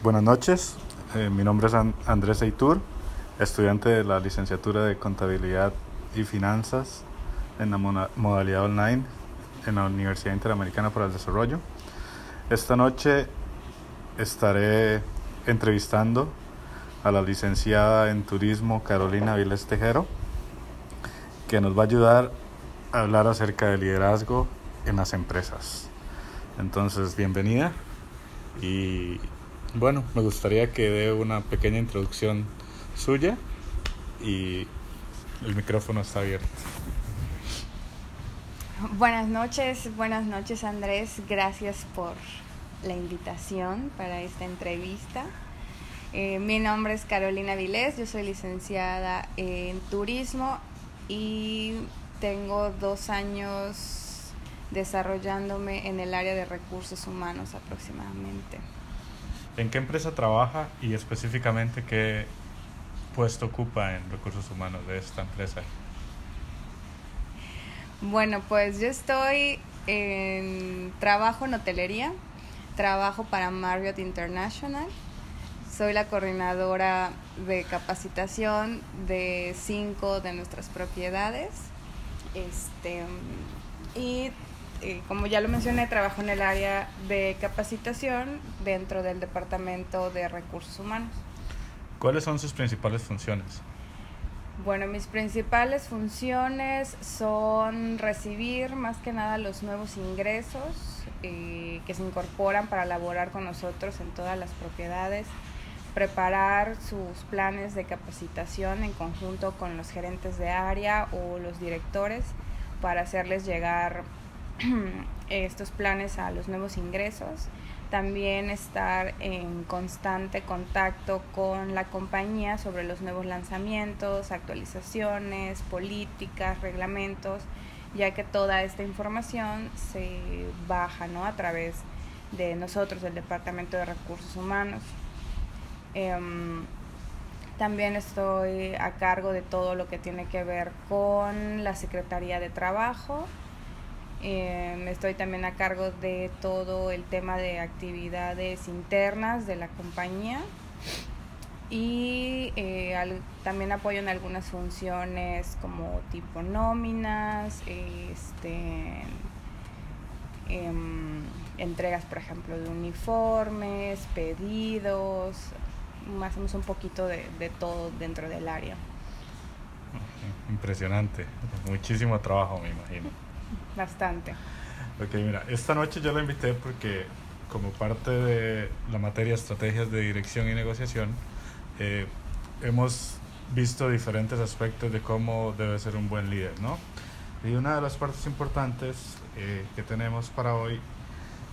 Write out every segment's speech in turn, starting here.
Buenas noches, eh, mi nombre es Andrés Eitur, estudiante de la licenciatura de Contabilidad y Finanzas en la modalidad online en la Universidad Interamericana para el Desarrollo. Esta noche estaré entrevistando a la licenciada en Turismo Carolina Viles Tejero, que nos va a ayudar a hablar acerca del liderazgo en las empresas. Entonces, bienvenida y bueno, me gustaría que dé una pequeña introducción suya y el micrófono está abierto. Buenas noches, buenas noches Andrés, gracias por la invitación para esta entrevista. Eh, mi nombre es Carolina Vilés, yo soy licenciada en turismo y tengo dos años desarrollándome en el área de recursos humanos aproximadamente. ¿En qué empresa trabaja y específicamente qué puesto ocupa en recursos humanos de esta empresa? Bueno, pues yo estoy en trabajo en hotelería, trabajo para Marriott International. Soy la coordinadora de capacitación de cinco de nuestras propiedades. Este, y eh, como ya lo mencioné, trabajo en el área de capacitación dentro del Departamento de Recursos Humanos. ¿Cuáles son sus principales funciones? Bueno, mis principales funciones son recibir más que nada los nuevos ingresos eh, que se incorporan para laborar con nosotros en todas las propiedades, preparar sus planes de capacitación en conjunto con los gerentes de área o los directores para hacerles llegar estos planes a los nuevos ingresos. También estar en constante contacto con la compañía sobre los nuevos lanzamientos, actualizaciones, políticas, reglamentos, ya que toda esta información se baja ¿no? a través de nosotros, del Departamento de Recursos Humanos. Em, también estoy a cargo de todo lo que tiene que ver con la Secretaría de Trabajo, eh, estoy también a cargo de todo el tema de actividades internas de la compañía y eh, también apoyo en algunas funciones como tipo nóminas, este, em, entregas por ejemplo de uniformes, pedidos, hacemos un poquito de, de todo dentro del área. Impresionante, muchísimo trabajo me imagino. Bastante. Ok, mira, esta noche yo la invité porque como parte de la materia estrategias de dirección y negociación, eh, hemos visto diferentes aspectos de cómo debe ser un buen líder, ¿no? Y una de las partes importantes eh, que tenemos para hoy,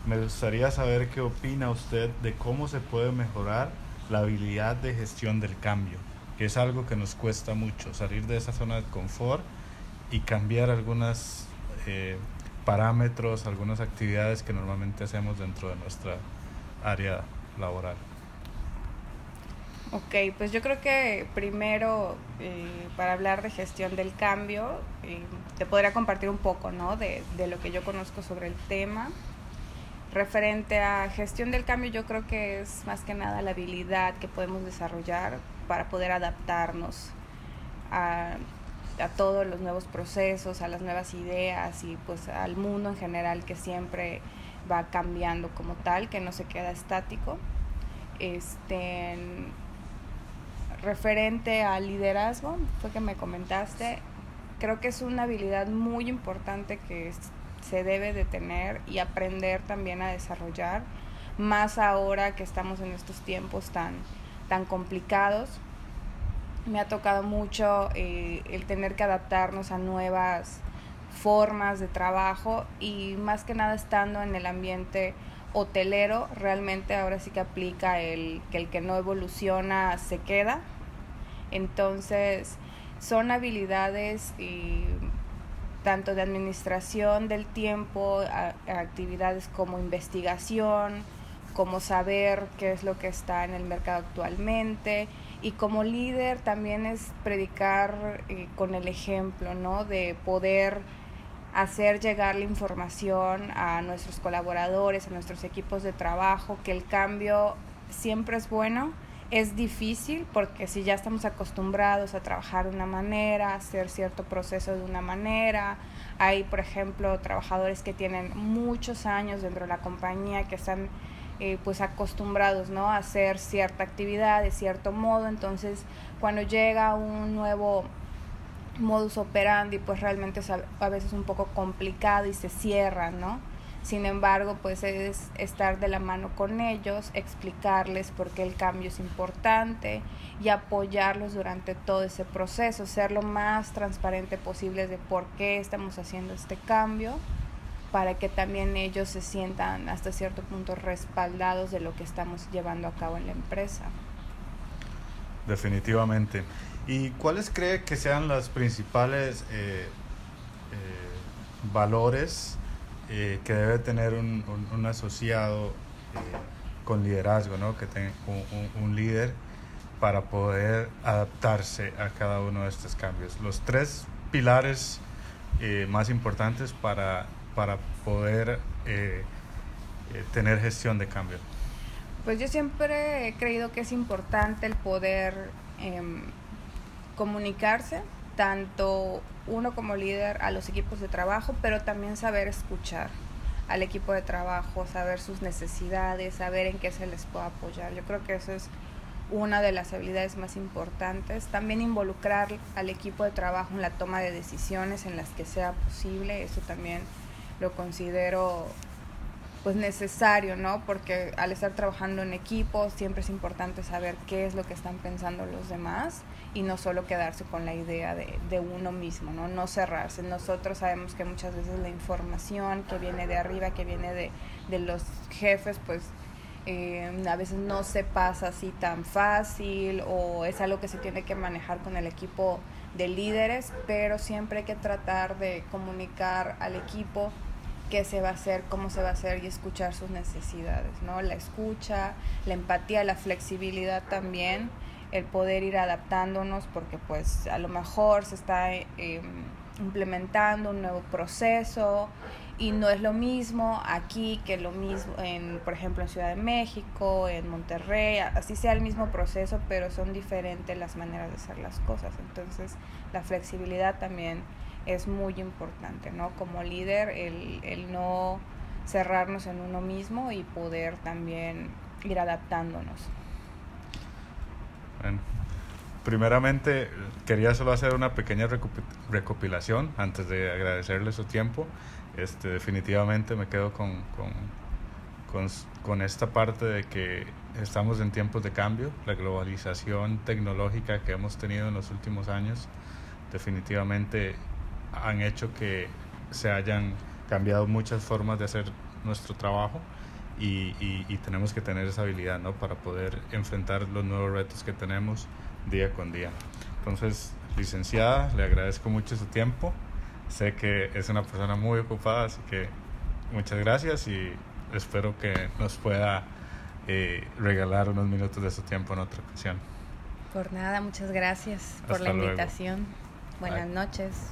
me gustaría saber qué opina usted de cómo se puede mejorar la habilidad de gestión del cambio, que es algo que nos cuesta mucho, salir de esa zona de confort y cambiar algunas eh, parámetros, algunas actividades que normalmente hacemos dentro de nuestra área laboral. Ok, pues yo creo que primero, eh, para hablar de gestión del cambio, eh, te podría compartir un poco ¿no? de, de, lo que yo conozco sobre el tema. Referente a gestión del cambio, yo creo que es más que nada la habilidad que podemos desarrollar para poder adaptarnos a a todos los nuevos procesos, a las nuevas ideas y pues al mundo en general que siempre va cambiando como tal, que no se queda estático. Este, referente al liderazgo, fue que me comentaste, creo que es una habilidad muy importante que se debe de tener y aprender también a desarrollar, más ahora que estamos en estos tiempos tan, tan complicados me ha tocado mucho eh, el tener que adaptarnos a nuevas formas de trabajo y más que nada estando en el ambiente hotelero, realmente ahora sí que aplica el que el que no evoluciona se queda. Entonces, son habilidades y tanto de administración del tiempo, actividades como investigación, como saber qué es lo que está en el mercado actualmente, y como líder también es predicar eh, con el ejemplo, ¿no? De poder hacer llegar la información a nuestros colaboradores, a nuestros equipos de trabajo, que el cambio siempre es bueno. Es difícil porque si ya estamos acostumbrados a trabajar de una manera, hacer cierto proceso de una manera, hay, por ejemplo, trabajadores que tienen muchos años dentro de la compañía que están eh, pues acostumbrados ¿no? a hacer cierta actividad de cierto modo, entonces cuando llega un nuevo modus operandi pues realmente es a, veces un poco complicado y se cierra, ¿no? Sin embargo, pues es estar de la mano con ellos, explicarles por qué el cambio es importante y apoyarlos durante todo ese proceso, ser lo más transparente posible de por qué estamos haciendo este cambio para que también ellos se sientan hasta cierto punto respaldados de lo que estamos llevando a cabo en la empresa. Definitivamente. ¿Y cuáles cree que sean los principales eh, eh, valores eh, que debe tener un, un, asociado con liderazgo, ¿no? que tenga un, un, líder para poder adaptarse a cada uno de estos cambios? Los tres pilares más importantes para para poder eh, eh, tener gestión de cambio? Pues yo siempre he creído que es importante el poder em, comunicarse, tanto uno como líder a los equipos de trabajo, pero también saber escuchar al equipo de trabajo, saber sus necesidades, saber en qué se les puede apoyar. Yo creo que eso es una de las habilidades más importantes. También involucrar al equipo de trabajo en la toma de decisiones en las que sea posible, eso también lo considero pues necesario, ¿no? Porque al estar trabajando en equipo siempre es importante saber qué es lo que están pensando los demás y no solo quedarse con la idea de, de uno mismo, ¿no? No cerrarse. Nosotros sabemos que muchas veces la información que viene de arriba, que viene de, de los jefes, pues eh, a veces no se pasa así tan fácil o es algo que se tiene que manejar con el equipo de líderes, pero siempre hay que tratar de comunicar al equipo qué se va a hacer, cómo se va a hacer y escuchar sus necesidades, ¿no? La escucha, la empatía, la flexibilidad también, el poder ir adaptándonos porque pues a lo mejor se está em, implementando un nuevo proceso y no es lo mismo aquí que lo mismo en por ejemplo en Ciudad de México, en Monterrey, así sea el mismo proceso, pero son diferentes las maneras de hacer las cosas. Entonces, la flexibilidad también es muy importante, ¿no? Como líder, el, el no cerrarnos en uno mismo y poder también ir adaptándonos. Bueno, primeramente quería solo hacer una pequeña recopilación antes de agradecerle su tiempo. Este, definitivamente me quedo con, con, con, con esta parte de que estamos en tiempos de cambio, la globalización tecnológica que hemos tenido en los últimos años definitivamente han hecho que se hayan cambiado muchas formas de hacer nuestro trabajo y, y, tenemos que tener esa habilidad ¿no? para poder enfrentar los nuevos retos que tenemos día con día. Entonces, licenciada, le agradezco mucho su tiempo. Sé que es una persona muy ocupada, así que muchas gracias y espero que nos pueda eh, regalar unos minutos de su tiempo en otra ocasión. Por nada, muchas gracias por la invitación. Buenas noches.